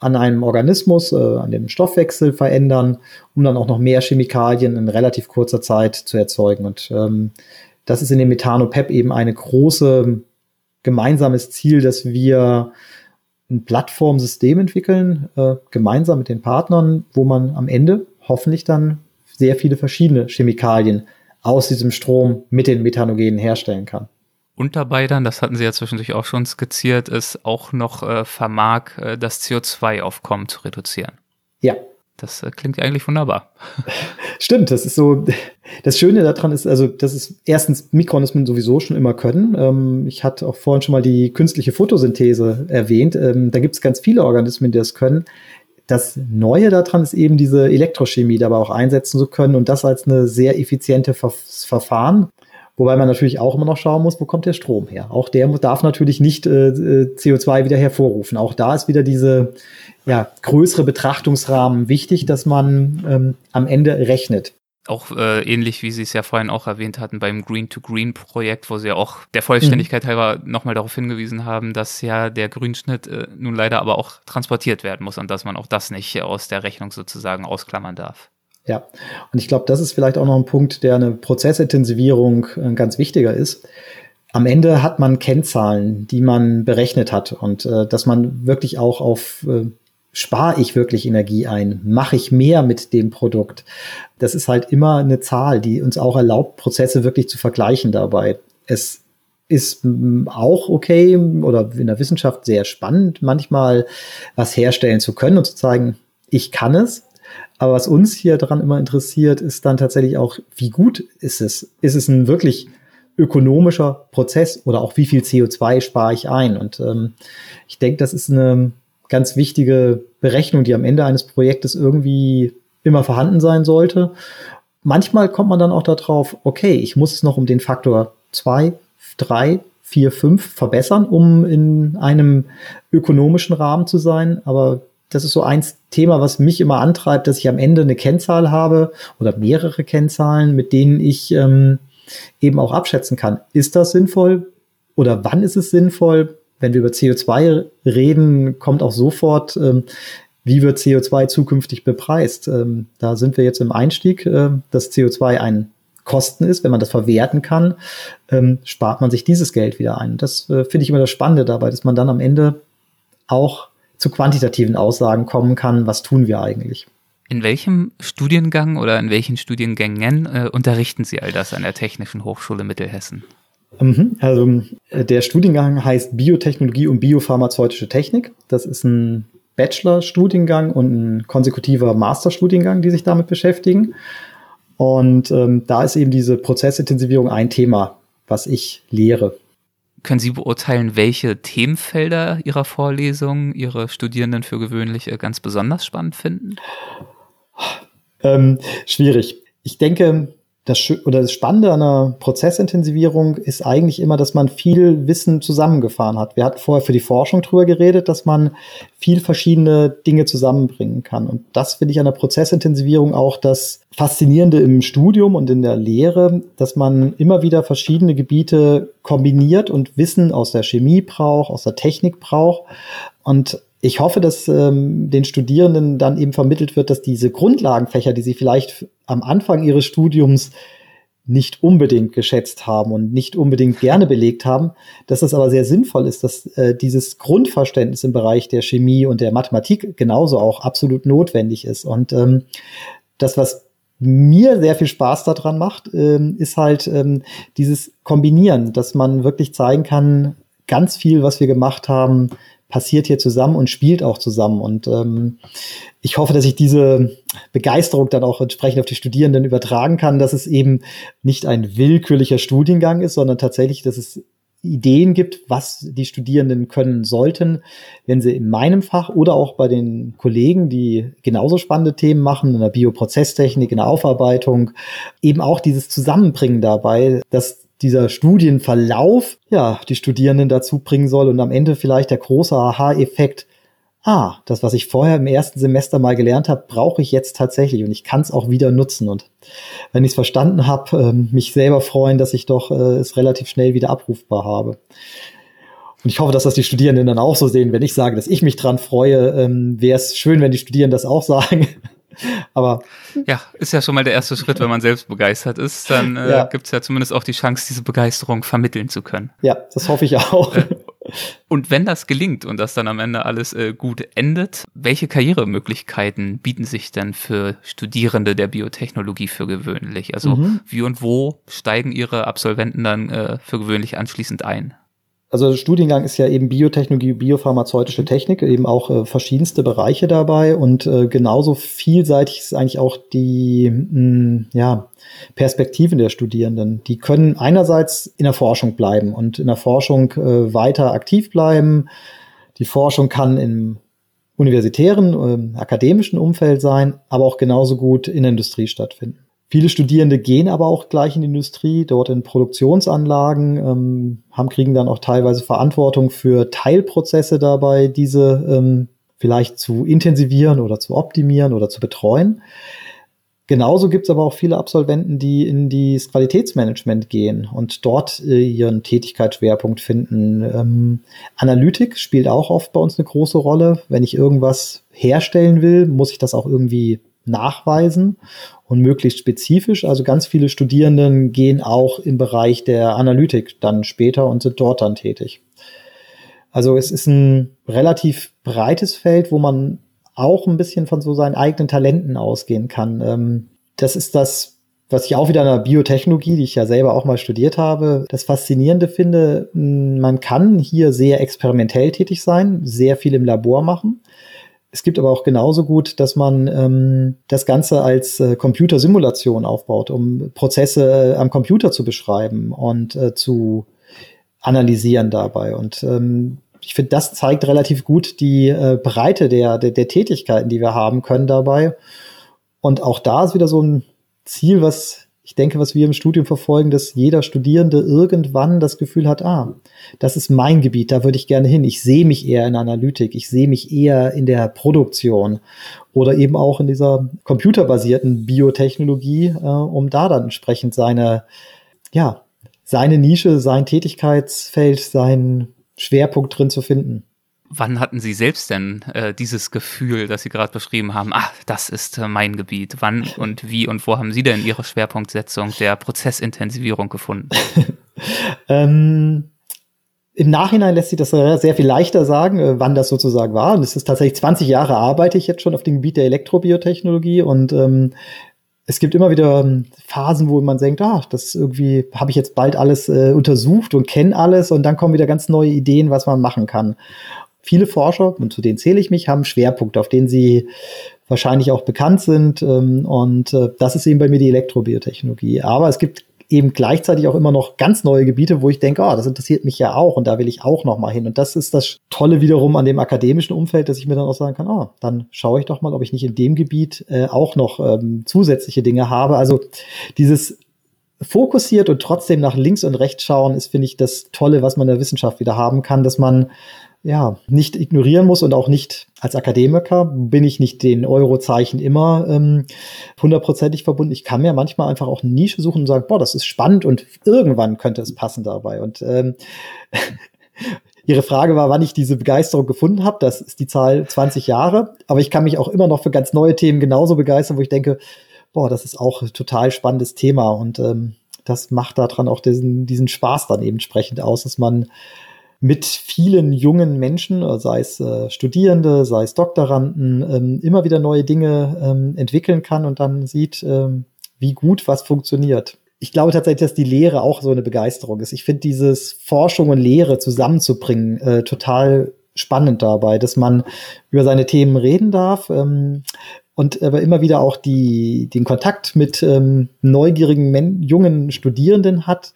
an einem Organismus, äh, an dem Stoffwechsel verändern, um dann auch noch mehr Chemikalien in relativ kurzer Zeit zu erzeugen. Und ähm, das ist in dem Methanopep eben eine große gemeinsames Ziel, dass wir ein Plattformsystem entwickeln, äh, gemeinsam mit den Partnern, wo man am Ende hoffentlich dann sehr viele verschiedene Chemikalien aus diesem Strom mit den Methanogenen herstellen kann. Und dabei dann, das hatten Sie ja zwischendurch auch schon skizziert, ist auch noch äh, vermag, äh, das CO2-Aufkommen zu reduzieren. Ja. Das äh, klingt eigentlich wunderbar. Stimmt, das ist so. Das Schöne daran ist, also, das ist erstens Mikronismen sowieso schon immer können. Ähm, ich hatte auch vorhin schon mal die künstliche Photosynthese erwähnt. Ähm, da gibt es ganz viele Organismen, die das können. Das Neue daran ist eben diese Elektrochemie dabei auch einsetzen zu können und das als eine sehr effiziente Ver Verfahren. Wobei man natürlich auch immer noch schauen muss, wo kommt der Strom her. Auch der darf natürlich nicht äh, äh CO2 wieder hervorrufen. Auch da ist wieder diese ja, größere Betrachtungsrahmen wichtig, dass man ähm, am Ende rechnet auch äh, ähnlich wie Sie es ja vorhin auch erwähnt hatten beim Green-to-Green-Projekt, wo Sie ja auch der Vollständigkeit mhm. halber nochmal darauf hingewiesen haben, dass ja der Grünschnitt äh, nun leider aber auch transportiert werden muss und dass man auch das nicht aus der Rechnung sozusagen ausklammern darf. Ja, und ich glaube, das ist vielleicht auch noch ein Punkt, der eine Prozessintensivierung äh, ganz wichtiger ist. Am Ende hat man Kennzahlen, die man berechnet hat und äh, dass man wirklich auch auf äh, spare ich wirklich Energie ein? Mache ich mehr mit dem Produkt? Das ist halt immer eine Zahl, die uns auch erlaubt, Prozesse wirklich zu vergleichen dabei. Es ist auch okay oder in der Wissenschaft sehr spannend, manchmal was herstellen zu können und zu zeigen, ich kann es. Aber was uns hier daran immer interessiert, ist dann tatsächlich auch, wie gut ist es? Ist es ein wirklich ökonomischer Prozess oder auch wie viel CO2 spare ich ein? Und ähm, ich denke, das ist eine ganz wichtige Berechnung, die am Ende eines Projektes irgendwie immer vorhanden sein sollte. Manchmal kommt man dann auch darauf, okay, ich muss es noch um den Faktor zwei, drei, vier, fünf verbessern, um in einem ökonomischen Rahmen zu sein. Aber das ist so ein Thema, was mich immer antreibt, dass ich am Ende eine Kennzahl habe oder mehrere Kennzahlen, mit denen ich ähm, eben auch abschätzen kann, ist das sinnvoll oder wann ist es sinnvoll? Wenn wir über CO2 reden, kommt auch sofort, ähm, wie wird CO2 zukünftig bepreist? Ähm, da sind wir jetzt im Einstieg, äh, dass CO2 ein Kosten ist, wenn man das verwerten kann, ähm, spart man sich dieses Geld wieder ein. Das äh, finde ich immer das Spannende dabei, dass man dann am Ende auch zu quantitativen Aussagen kommen kann, was tun wir eigentlich. In welchem Studiengang oder in welchen Studiengängen äh, unterrichten Sie all das an der Technischen Hochschule Mittelhessen? Mhm. Also äh, der Studiengang heißt Biotechnologie und Biopharmazeutische Technik. Das ist ein Bachelor-Studiengang und ein konsekutiver Master-Studiengang, die sich damit beschäftigen. Und ähm, da ist eben diese Prozessintensivierung ein Thema, was ich lehre. Können Sie beurteilen, welche Themenfelder Ihrer Vorlesungen Ihre Studierenden für gewöhnlich äh, ganz besonders spannend finden? Ähm, schwierig. Ich denke, das, oder das Spannende an einer Prozessintensivierung ist eigentlich immer, dass man viel Wissen zusammengefahren hat. Wir hatten vorher für die Forschung drüber geredet, dass man viel verschiedene Dinge zusammenbringen kann. Und das finde ich an der Prozessintensivierung auch das Faszinierende im Studium und in der Lehre, dass man immer wieder verschiedene Gebiete kombiniert und Wissen aus der Chemie braucht, aus der Technik braucht. Und ich hoffe, dass ähm, den Studierenden dann eben vermittelt wird, dass diese Grundlagenfächer, die sie vielleicht am Anfang ihres Studiums nicht unbedingt geschätzt haben und nicht unbedingt gerne belegt haben, dass es aber sehr sinnvoll ist, dass äh, dieses Grundverständnis im Bereich der Chemie und der Mathematik genauso auch absolut notwendig ist. Und ähm, das, was mir sehr viel Spaß daran macht, ähm, ist halt ähm, dieses Kombinieren, dass man wirklich zeigen kann, ganz viel, was wir gemacht haben, passiert hier zusammen und spielt auch zusammen. Und ähm, ich hoffe, dass ich diese Begeisterung dann auch entsprechend auf die Studierenden übertragen kann, dass es eben nicht ein willkürlicher Studiengang ist, sondern tatsächlich, dass es Ideen gibt, was die Studierenden können sollten, wenn sie in meinem Fach oder auch bei den Kollegen, die genauso spannende Themen machen, in der Bioprozesstechnik, in der Aufarbeitung, eben auch dieses Zusammenbringen dabei, dass dieser Studienverlauf ja die Studierenden dazu bringen soll und am Ende vielleicht der große Aha-Effekt, ah, das, was ich vorher im ersten Semester mal gelernt habe, brauche ich jetzt tatsächlich und ich kann es auch wieder nutzen. Und wenn ich es verstanden habe, äh, mich selber freuen, dass ich doch äh, es relativ schnell wieder abrufbar habe. Und ich hoffe, dass das die Studierenden dann auch so sehen. Wenn ich sage, dass ich mich dran freue, ähm, wäre es schön, wenn die Studierenden das auch sagen. Aber ja, ist ja schon mal der erste Schritt, wenn man selbst begeistert ist, dann äh, ja. gibt es ja zumindest auch die Chance, diese Begeisterung vermitteln zu können. Ja, das hoffe ich auch. Äh, und wenn das gelingt und das dann am Ende alles äh, gut endet, welche Karrieremöglichkeiten bieten sich denn für Studierende der Biotechnologie für gewöhnlich? Also mhm. wie und wo steigen Ihre Absolventen dann äh, für gewöhnlich anschließend ein? Also der Studiengang ist ja eben Biotechnologie, biopharmazeutische Technik, eben auch äh, verschiedenste Bereiche dabei und äh, genauso vielseitig ist eigentlich auch die mh, hm, ja, Perspektiven der Studierenden. Die können einerseits in der Forschung bleiben und in der Forschung äh, weiter aktiv bleiben. Die Forschung kann im universitären, äh, akademischen Umfeld sein, aber auch genauso gut in der Industrie stattfinden. Viele Studierende gehen aber auch gleich in die Industrie, dort in Produktionsanlagen, ähm, haben, kriegen dann auch teilweise Verantwortung für Teilprozesse dabei, diese ähm, vielleicht zu intensivieren oder zu optimieren oder zu betreuen. Genauso gibt es aber auch viele Absolventen, die in das Qualitätsmanagement gehen und dort äh, ihren Tätigkeitsschwerpunkt finden. Ähm, Analytik spielt auch oft bei uns eine große Rolle. Wenn ich irgendwas herstellen will, muss ich das auch irgendwie nachweisen und möglichst spezifisch. Also ganz viele Studierenden gehen auch im Bereich der Analytik dann später und sind dort dann tätig. Also es ist ein relativ breites Feld, wo man auch ein bisschen von so seinen eigenen Talenten ausgehen kann. Ähm, das ist das, was ich auch wieder in der Biotechnologie, die ich ja selber auch mal studiert habe, das Faszinierende finde. Man kann hier sehr experimentell tätig sein, sehr viel im Labor machen. Es gibt aber auch genauso gut, dass man ähm, das Ganze als äh, Computersimulation aufbaut, um Prozesse äh, am Computer zu beschreiben und äh, zu analysieren dabei. Und ähm, ich finde, das zeigt relativ gut die äh, Breite der, der, der Tätigkeiten, die wir haben können dabei. Und auch da ist wieder so ein Ziel, was ich denke, was wir im Studium verfolgen, dass jeder Studierende irgendwann das Gefühl hat, ah, das ist mein Gebiet, da würde ich gerne hin. Ich sehe mich eher in Analytik, ich sehe mich eher in der Produktion oder eben auch in dieser computerbasierten Biotechnologie, äh, um da dann entsprechend seine, ja, seine Nische, sein Tätigkeitsfeld, seinen Schwerpunkt drin zu finden. Wann hatten Sie selbst denn äh, dieses Gefühl, das Sie gerade beschrieben haben, ah, das ist äh, mein Gebiet? Wann und wie und wo haben Sie denn Ihre Schwerpunktsetzung der Prozessintensivierung gefunden? ähm, Im Nachhinein lässt sich das sehr viel leichter sagen, äh, wann das sozusagen war. Und es ist tatsächlich 20 Jahre arbeite ich jetzt schon auf dem Gebiet der Elektrobiotechnologie und ähm, es gibt immer wieder ähm, Phasen, wo man denkt, ah, das irgendwie habe ich jetzt bald alles äh, untersucht und kenne alles und dann kommen wieder ganz neue Ideen, was man machen kann. Viele Forscher, und zu denen zähle ich mich, haben Schwerpunkte, auf denen sie wahrscheinlich auch bekannt sind. Ähm, und äh, das ist eben bei mir die Elektrobiotechnologie. Aber es gibt eben gleichzeitig auch immer noch ganz neue Gebiete, wo ich denke, oh, das interessiert mich ja auch und da will ich auch noch mal hin. Und das ist das Tolle wiederum an dem akademischen Umfeld, dass ich mir dann auch sagen kann, oh, dann schaue ich doch mal, ob ich nicht in dem Gebiet äh, auch noch ähm, zusätzliche Dinge habe. Also dieses fokussiert und trotzdem nach links und rechts schauen, ist, finde ich, das Tolle, was man in der Wissenschaft wieder haben kann, dass man ja, nicht ignorieren muss und auch nicht als Akademiker bin ich nicht den Eurozeichen immer ähm, hundertprozentig verbunden. Ich kann mir manchmal einfach auch eine Nische suchen und sagen, boah, das ist spannend und irgendwann könnte es passen dabei. Und ähm, Ihre Frage war, wann ich diese Begeisterung gefunden habe. Das ist die Zahl 20 Jahre. Aber ich kann mich auch immer noch für ganz neue Themen genauso begeistern, wo ich denke, boah, das ist auch ein total spannendes Thema. Und ähm, das macht daran auch diesen, diesen Spaß dann eben entsprechend aus, dass man mit vielen jungen Menschen, äh, sei es äh, Studierende, sei es Doktoranden, ähm, immer wieder neue Dinge ähm, entwickeln kann und dann sieht, ähm, wie gut was funktioniert. Ich glaube tatsächlich, dass die Lehre auch so eine Begeisterung ist. Ich finde dieses Forschung und Lehre zusammenzubringen äh, total spannend dabei, dass man über seine Themen reden darf ähm, und aber immer wieder auch die, den Kontakt mit ähm, neugierigen jungen Studierenden hat,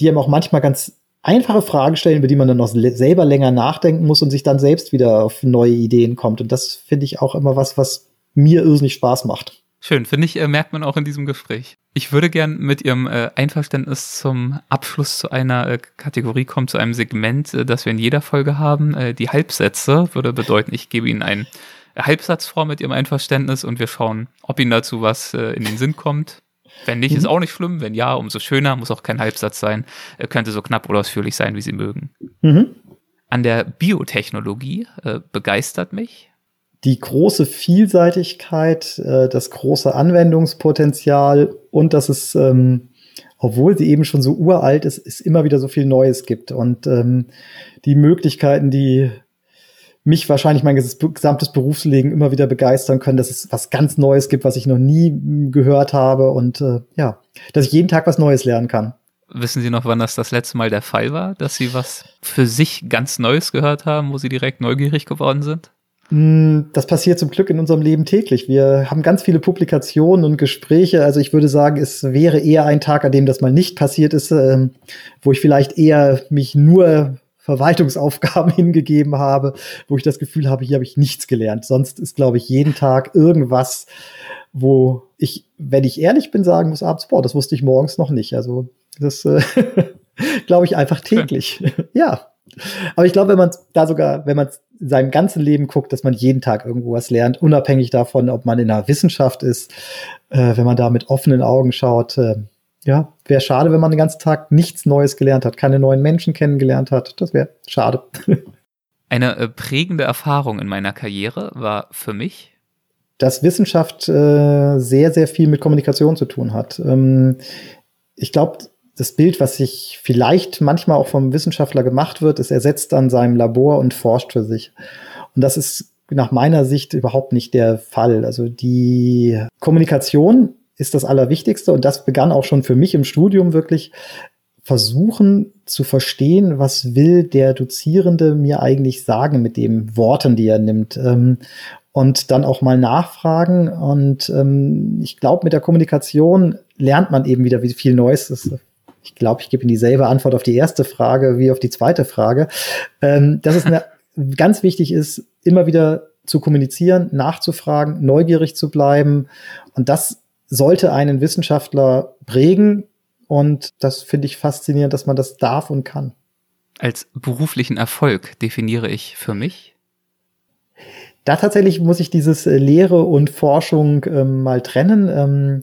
die einem auch manchmal ganz einfache Fragen stellen, über die man dann noch selber länger nachdenken muss und sich dann selbst wieder auf neue Ideen kommt. Und das finde ich auch immer was, was mir irrsinnig Spaß macht. Schön, finde ich, äh, merkt man auch in diesem Gespräch. Ich würde gern mit Ihrem äh, Einverständnis zum Abschluss zu einer äh, Kategorie kommen, zu einem Segment, das wir in jeder Folge haben. Die Halbsätze würde bedeuten, ich gebe Ihnen einen Halbsatz vor mit Ihrem Einverständnis und wir schauen, ob Ihnen dazu was in den Sinn kommt. Wenn nicht, mhm. ist auch nicht schlimm. Wenn ja, umso schöner. Muss auch kein Halbsatz sein. Er könnte so knapp oder ausführlich sein, wie Sie mögen. Mhm. An der Biotechnologie äh, begeistert mich. Die große Vielseitigkeit, äh, das große Anwendungspotenzial und dass es, ähm, obwohl sie eben schon so uralt ist, es immer wieder so viel Neues gibt. Und ähm, die Möglichkeiten, die mich wahrscheinlich mein gesamtes Berufsleben immer wieder begeistern können, dass es was ganz Neues gibt, was ich noch nie hm, gehört habe und äh, ja, dass ich jeden Tag was Neues lernen kann. Wissen Sie noch, wann das das letzte Mal der Fall war, dass Sie was für sich ganz Neues gehört haben, wo Sie direkt neugierig geworden sind? Hm, das passiert zum Glück in unserem Leben täglich. Wir haben ganz viele Publikationen und Gespräche. Also ich würde sagen, es wäre eher ein Tag, an dem das mal nicht passiert ist, ähm, wo ich vielleicht eher mich nur Verwaltungsaufgaben hingegeben habe, wo ich das Gefühl habe, hier habe ich nichts gelernt. Sonst ist, glaube ich, jeden Tag irgendwas, wo ich, wenn ich ehrlich bin, sagen muss abends, boah, das wusste ich morgens noch nicht. Also das äh, glaube ich einfach täglich. ja. Aber ich glaube, wenn man da sogar, wenn man in seinem ganzen Leben guckt, dass man jeden Tag irgendwo was lernt, unabhängig davon, ob man in der Wissenschaft ist, äh, wenn man da mit offenen Augen schaut, äh, ja, wäre schade, wenn man den ganzen Tag nichts Neues gelernt hat, keine neuen Menschen kennengelernt hat. Das wäre schade. Eine äh, prägende Erfahrung in meiner Karriere war für mich, dass Wissenschaft äh, sehr, sehr viel mit Kommunikation zu tun hat. Ähm, ich glaube, das Bild, was sich vielleicht manchmal auch vom Wissenschaftler gemacht wird, ist, er setzt an seinem Labor und forscht für sich. Und das ist nach meiner Sicht überhaupt nicht der Fall. Also die Kommunikation ist das Allerwichtigste und das begann auch schon für mich im Studium wirklich versuchen zu verstehen, was will der Dozierende mir eigentlich sagen mit den Worten, die er nimmt. Ähm, und dann auch mal nachfragen. Und ähm, ich glaube, mit der Kommunikation lernt man eben wieder wie viel Neues. Das, ich glaube, ich gebe Ihnen dieselbe Antwort auf die erste Frage wie auf die zweite Frage. Ähm, dass es eine, ganz wichtig ist, immer wieder zu kommunizieren, nachzufragen, neugierig zu bleiben. Und das sollte einen Wissenschaftler prägen. Und das finde ich faszinierend, dass man das darf und kann. Als beruflichen Erfolg definiere ich für mich? Da tatsächlich muss ich dieses äh, Lehre und Forschung ähm, mal trennen. Ähm,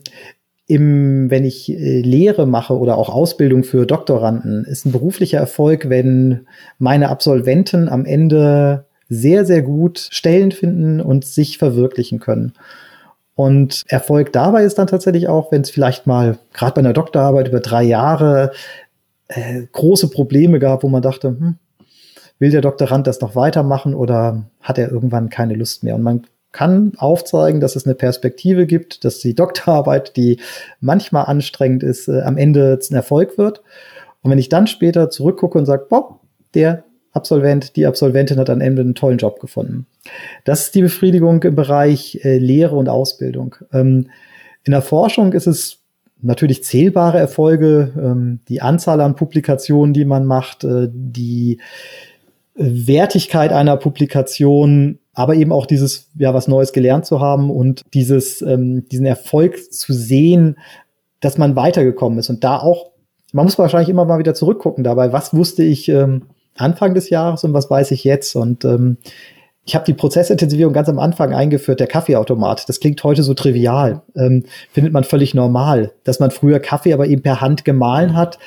im, wenn ich äh, Lehre mache oder auch Ausbildung für Doktoranden, ist ein beruflicher Erfolg, wenn meine Absolventen am Ende sehr, sehr gut Stellen finden und sich verwirklichen können. Und Erfolg dabei ist dann tatsächlich auch, wenn es vielleicht mal gerade bei einer Doktorarbeit über drei Jahre äh, große Probleme gab, wo man dachte, hm, will der Doktorand das noch weitermachen oder hat er irgendwann keine Lust mehr? Und man kann aufzeigen, dass es eine Perspektive gibt, dass die Doktorarbeit, die manchmal anstrengend ist, äh, am Ende ein Erfolg wird. Und wenn ich dann später zurückgucke und sage, Bob, der Absolvent, die Absolventin hat am Ende einen tollen Job gefunden. Das ist die Befriedigung im Bereich äh, Lehre und Ausbildung. Ähm, in der Forschung ist es natürlich zählbare Erfolge, ähm, die Anzahl an Publikationen, die man macht, äh, die äh, Wertigkeit einer Publikation, aber eben auch dieses, ja, was Neues gelernt zu haben und dieses, ähm, diesen Erfolg zu sehen, dass man weitergekommen ist und da auch, man muss wahrscheinlich immer mal wieder zurückgucken dabei, was wusste ich ähm, Anfang des Jahres und was weiß ich jetzt und ähm, ich habe die Prozessintensivierung ganz am Anfang eingeführt, der Kaffeeautomat. Das klingt heute so trivial, ähm, findet man völlig normal. Dass man früher Kaffee aber eben per Hand gemahlen hat,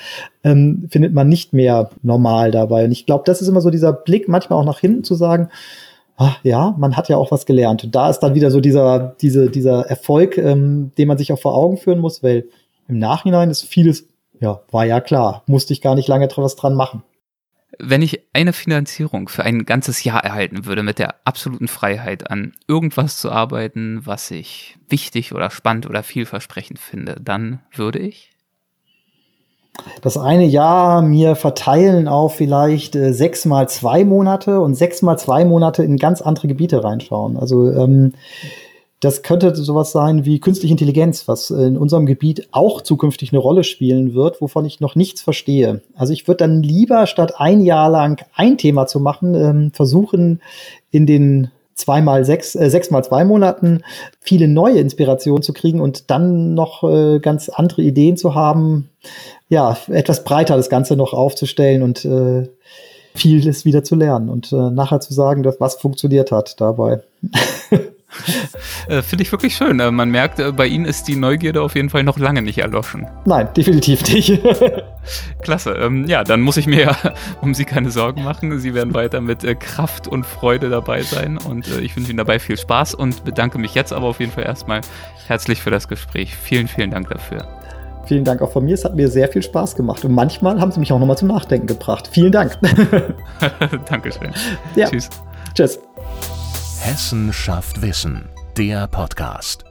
ähm, findet man nicht mehr normal dabei. Und ich glaube, das ist immer so dieser Blick, manchmal auch nach hinten zu sagen, ach, ja, man hat ja auch was gelernt. Und da ist dann wieder so dieser, diese, dieser Erfolg, ähm, den man sich auch vor Augen führen muss, weil im Nachhinein ist vieles, ja, war ja klar, musste ich gar nicht lange was dran machen. Wenn ich eine Finanzierung für ein ganzes Jahr erhalten würde, mit der absoluten Freiheit an irgendwas zu arbeiten, was ich wichtig oder spannend oder vielversprechend finde, dann würde ich das eine Jahr mir verteilen auf vielleicht äh, sechs mal zwei Monate und sechs mal zwei Monate in ganz andere Gebiete reinschauen. Also ähm, das könnte sowas sein wie künstliche Intelligenz, was in unserem Gebiet auch zukünftig eine Rolle spielen wird, wovon ich noch nichts verstehe. Also ich würde dann lieber statt ein Jahr lang ein Thema zu machen, ähm, versuchen in den zweimal sechs, äh, sechs mal zwei Monaten viele neue Inspirationen zu kriegen und dann noch äh, ganz andere Ideen zu haben. Ja, etwas breiter das Ganze noch aufzustellen und äh, vieles wieder zu lernen und äh, nachher zu sagen, dass was funktioniert hat dabei. Äh, finde ich wirklich schön. Äh, man merkt, äh, bei Ihnen ist die Neugierde auf jeden Fall noch lange nicht erloschen. Nein, definitiv nicht. Klasse. Ähm, ja, dann muss ich mir ja um Sie keine Sorgen machen. Sie werden weiter mit Kraft und Freude dabei sein und ich wünsche Ihnen dabei viel Spaß und bedanke mich jetzt aber auf jeden Fall erstmal herzlich für das Gespräch. Vielen, vielen Dank dafür. Vielen Dank auch von mir. Es hat mir sehr viel Spaß gemacht. Und manchmal haben Sie mich auch nochmal zum Nachdenken gebracht. Vielen Dank. Dankeschön. Ja. Tschüss. Tschüss. Hessen schafft Wissen, der Podcast.